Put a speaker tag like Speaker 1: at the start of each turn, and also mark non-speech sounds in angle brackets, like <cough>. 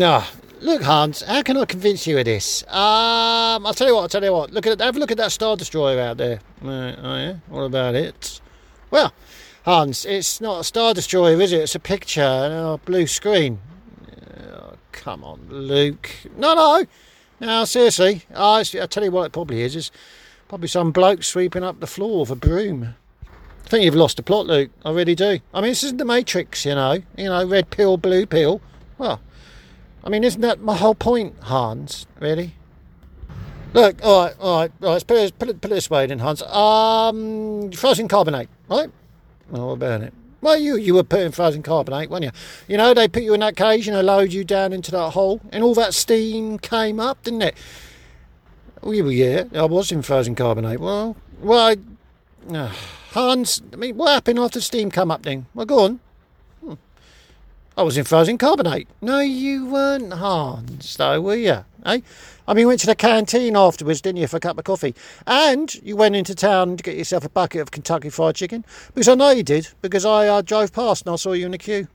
Speaker 1: Ah, look, Hans. How can I convince you of this? Um, I'll tell you what. I'll tell you what. Look at have a look at that star destroyer out there. Oh yeah. What about it? Well, Hans, it's not a star destroyer, is it? It's a picture on a blue screen. Oh, come on, Luke. No, no. No, seriously. Oh, I tell you what, it probably is. It's probably some bloke sweeping up the floor with a broom. I think you've lost the plot, Luke. I really do. I mean, this isn't the Matrix, you know. You know, red pill, blue pill. Well, I mean, isn't that my whole point, Hans? Really? Look, all right, all right, all right. Let's put it, put it, put this way, then, Hans. Um, frozen carbonite, right? What about it? Well, you you were putting frozen carbonite, weren't you? You know, they put you in that cage and they lowered you down into that hole, and all that steam came up, didn't it? Well, yeah, I was in frozen carbonite. Well, well, I, uh, <sighs> Hans, I mean, what happened after steam come up then? Well, go on. Hmm. I was in frozen carbonite. No, you weren't, Hans, though, were you? Eh? I mean, you went to the canteen afterwards, didn't you, for a cup of coffee? And you went into town to get yourself a bucket of Kentucky Fried Chicken? Because I know you did, because I uh, drove past and I saw you in the queue.